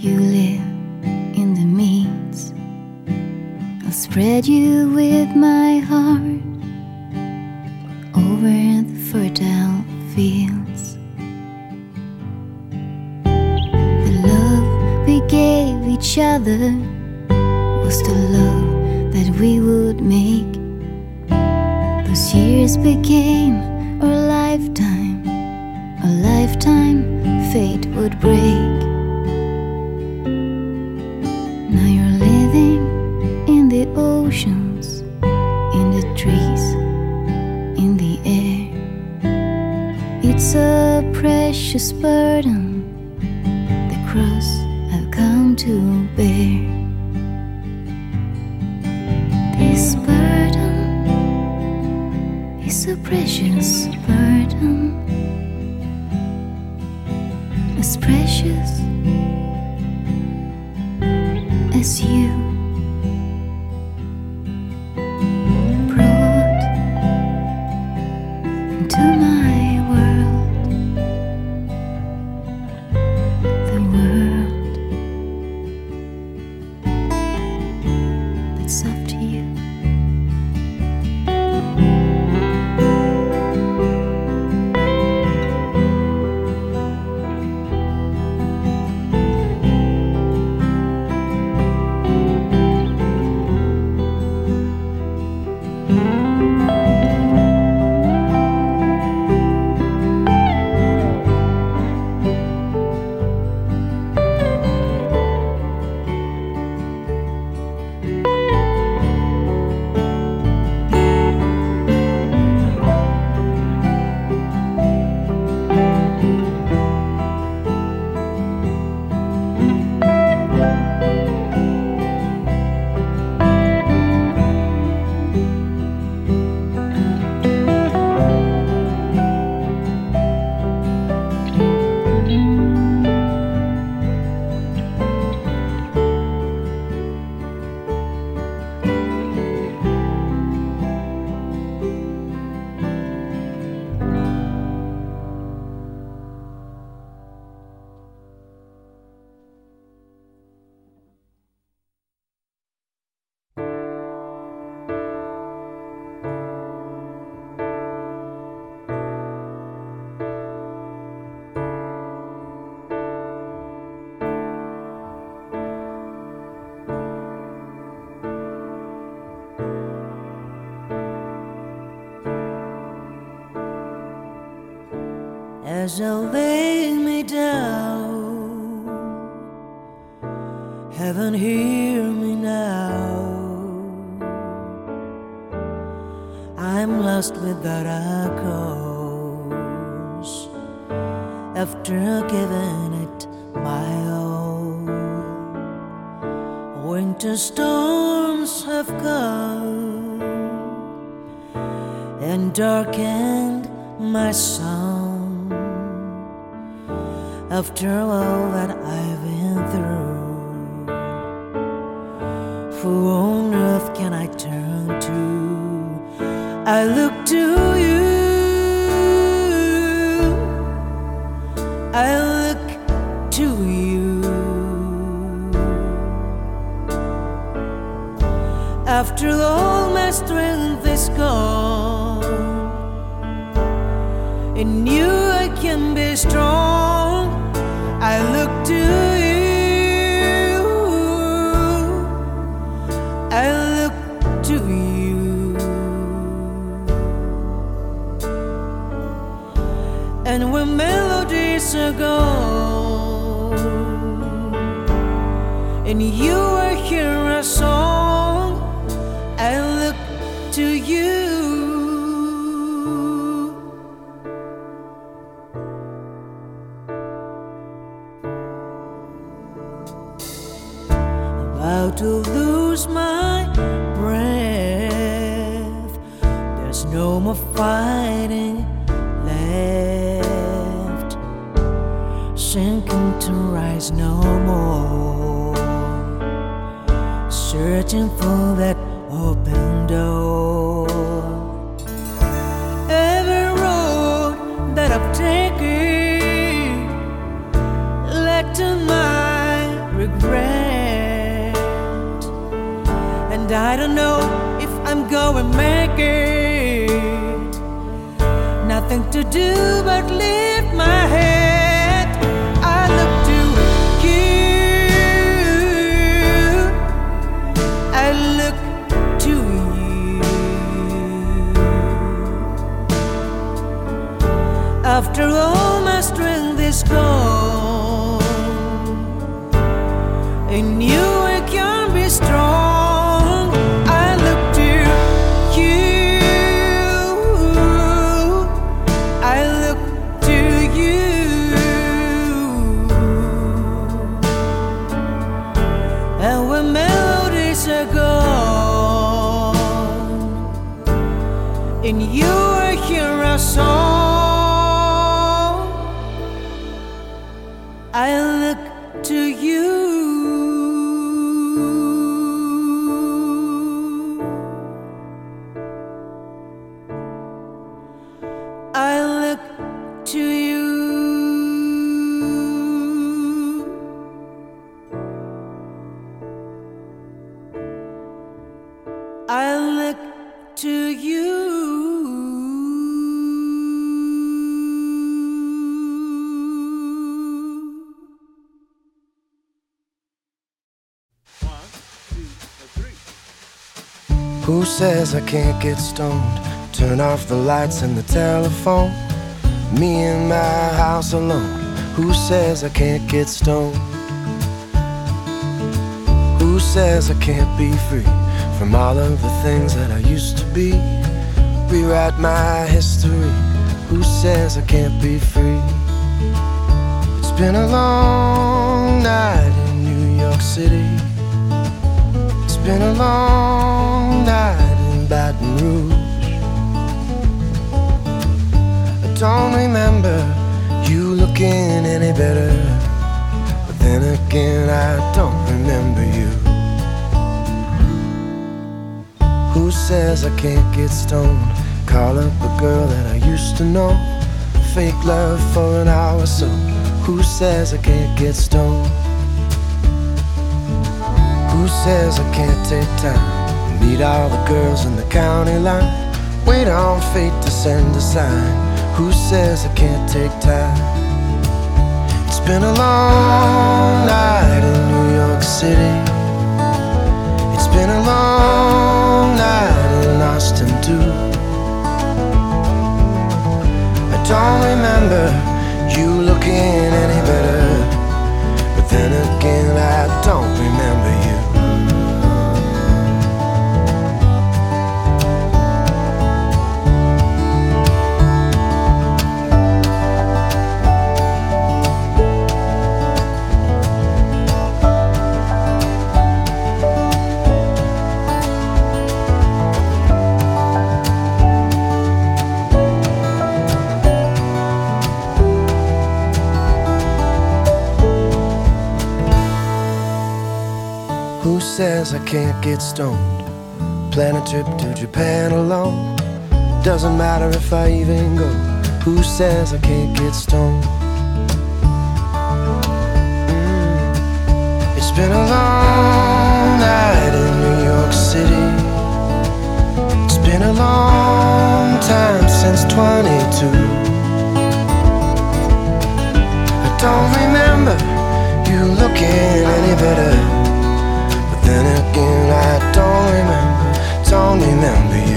you live in the meads. I'll spread you with my heart over the fertile fields. The love we gave each other was the love that we would make. Those years became I lay me down. Heaven, hear me now. I'm lost without a cause after giving it my all. Winter storms have come and darkened my song after all that I've been through. Who on earth can I turn to? I look to you. lose my breath. There's no more fighting left. Sinking to rise no more. Searching for that open door. I don't know if I'm going to make it. Nothing to do but lift my head. I look to you. I look to you. After all my strength is gone, Who says I can't get stoned? Turn off the lights and the telephone. Me in my house alone. Who says I can't get stoned? Who says I can't be free from all of the things that I used to be? Rewrite my history. Who says I can't be free? It's been a long night in New York City. It's been a long night in Baton Rouge. I don't remember you looking any better. But then again, I don't remember you. Who says I can't get stoned? Call up a girl that I used to know. Fake love for an hour so. Who says I can't get stoned? Who says I can't take time? Meet all the girls in the county line. Wait on fate to send a sign. Who says I can't take time? It's been a long night in New York City. It's been a long night in Austin too. I don't remember you looking any can't get stoned? Plan a trip to Japan alone. Doesn't matter if I even go. Who says I can't get stoned? Mm. It's been a long night in New York City. It's been a long time since 22. I don't remember you looking any better. Remember, don't remember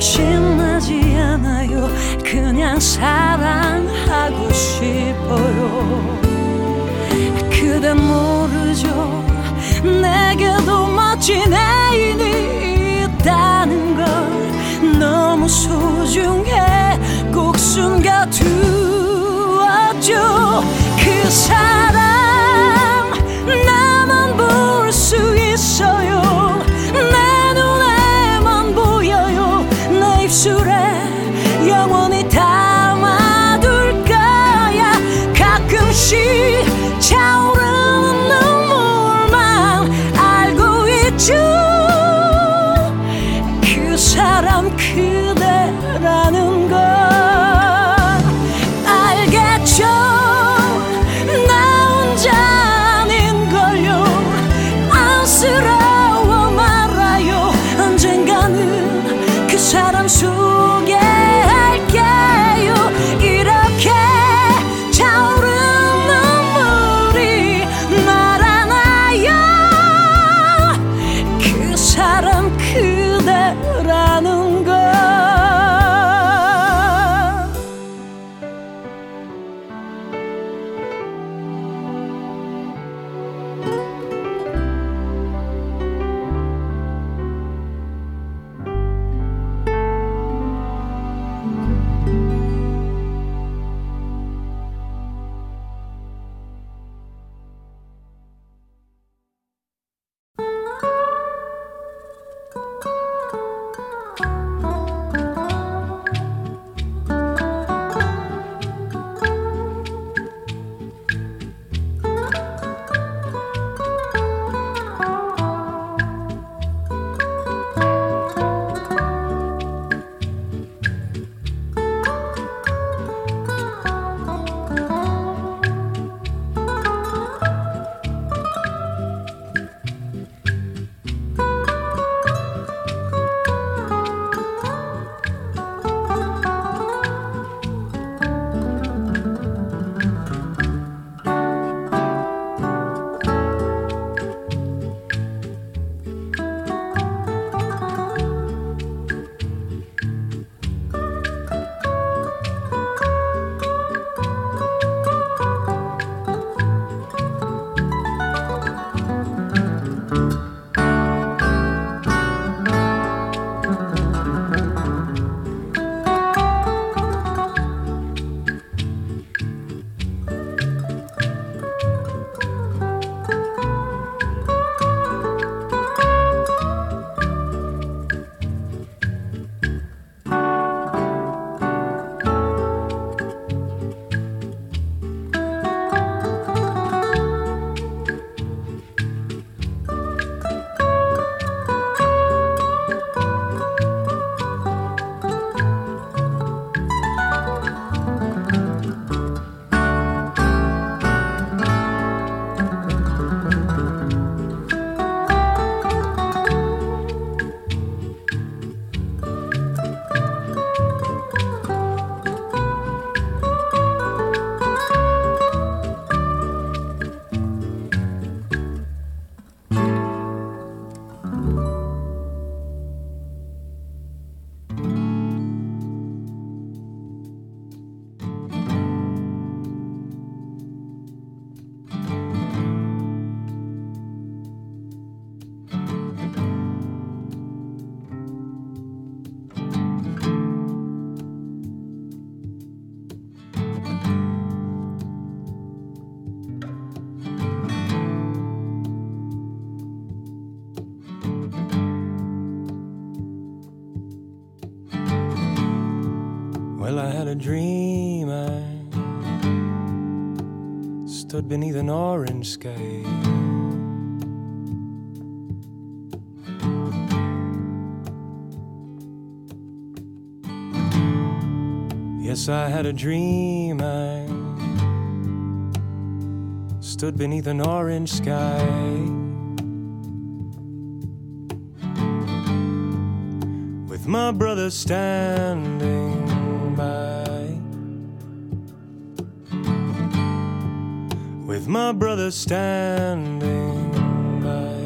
신나지 않아요. 그냥 사랑하고 싶어요. 그댄 모르죠. 내게도 멋진 애인이 있다는 걸 너무 소중해. 꼭 숨겨두었죠. 그 사람 Well, I had a dream. I stood beneath an orange sky. Yes, I had a dream. I stood beneath an orange sky. With my brother standing by. with my brother standing by.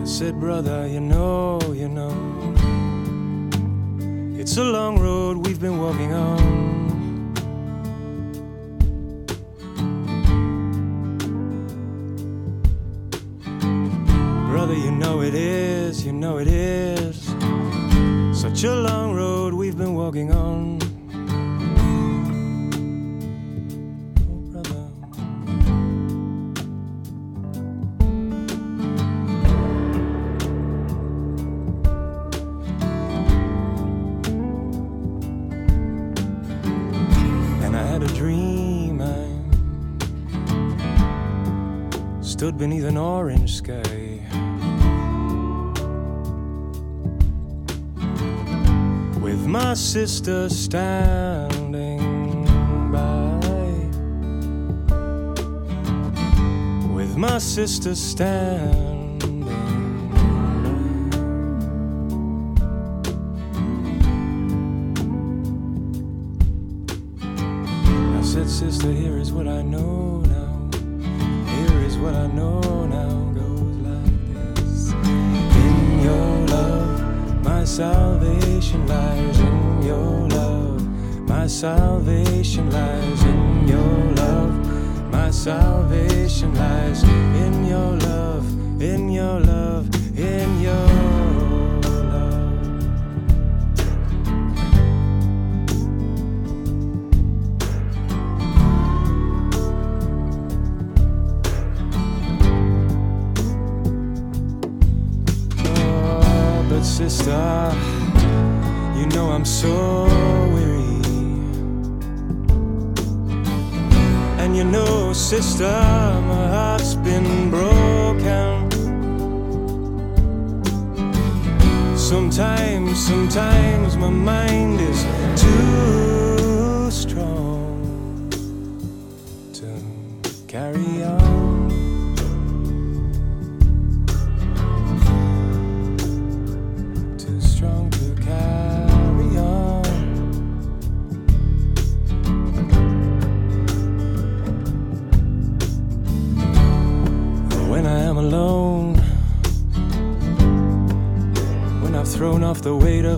I said, Brother, you know, you know, it's a long road we've been walking on. Brother, you know it is, you know it is a long road we've been walking on. And I had a dream. I stood beneath an orange sky. My sister standing by. With my sister standing by. I said, Sister, here is what I know now. Here is what I know now. Goes like this. In your love, my salvation lies. In your love, my salvation lies. In your love, my salvation lies. In your love, in your love, in your know I'm so weary. And you know, sister, my heart's been broken. Sometimes, sometimes my mind is too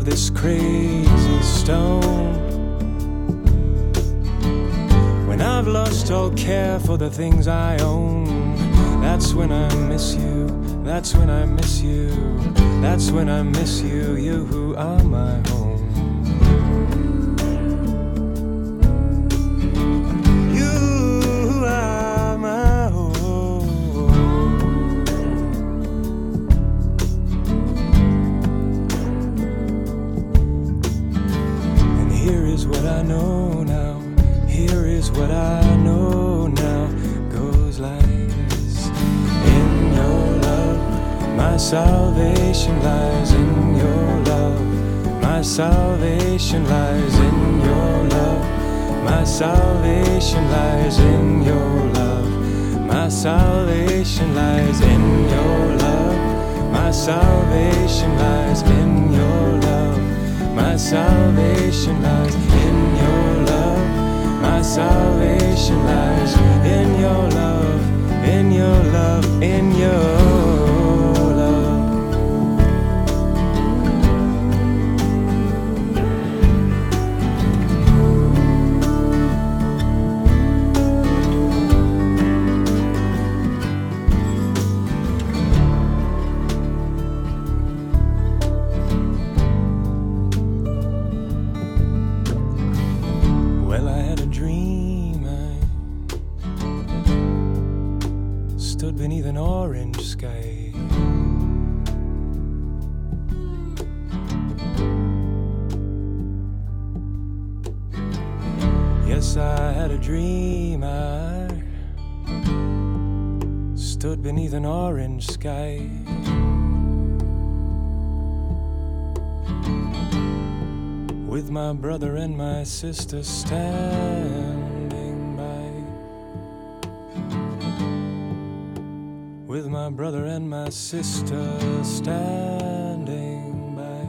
this crazy stone, when I've lost all care for the things I own, that's when I miss you. That's when I miss you. That's when I miss you. You who are my home. Is what I know now. Goes like this. In your love, my salvation lies in your love. My salvation lies in your love. My salvation lies in your love. My salvation lies in your love. My salvation lies in your love. My salvation lies in your salvation lies in your love, in your love, in your sky. with my brother and my sister standing by. With my brother and my sister standing by.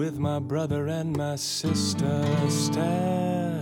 With my brother and my sister standing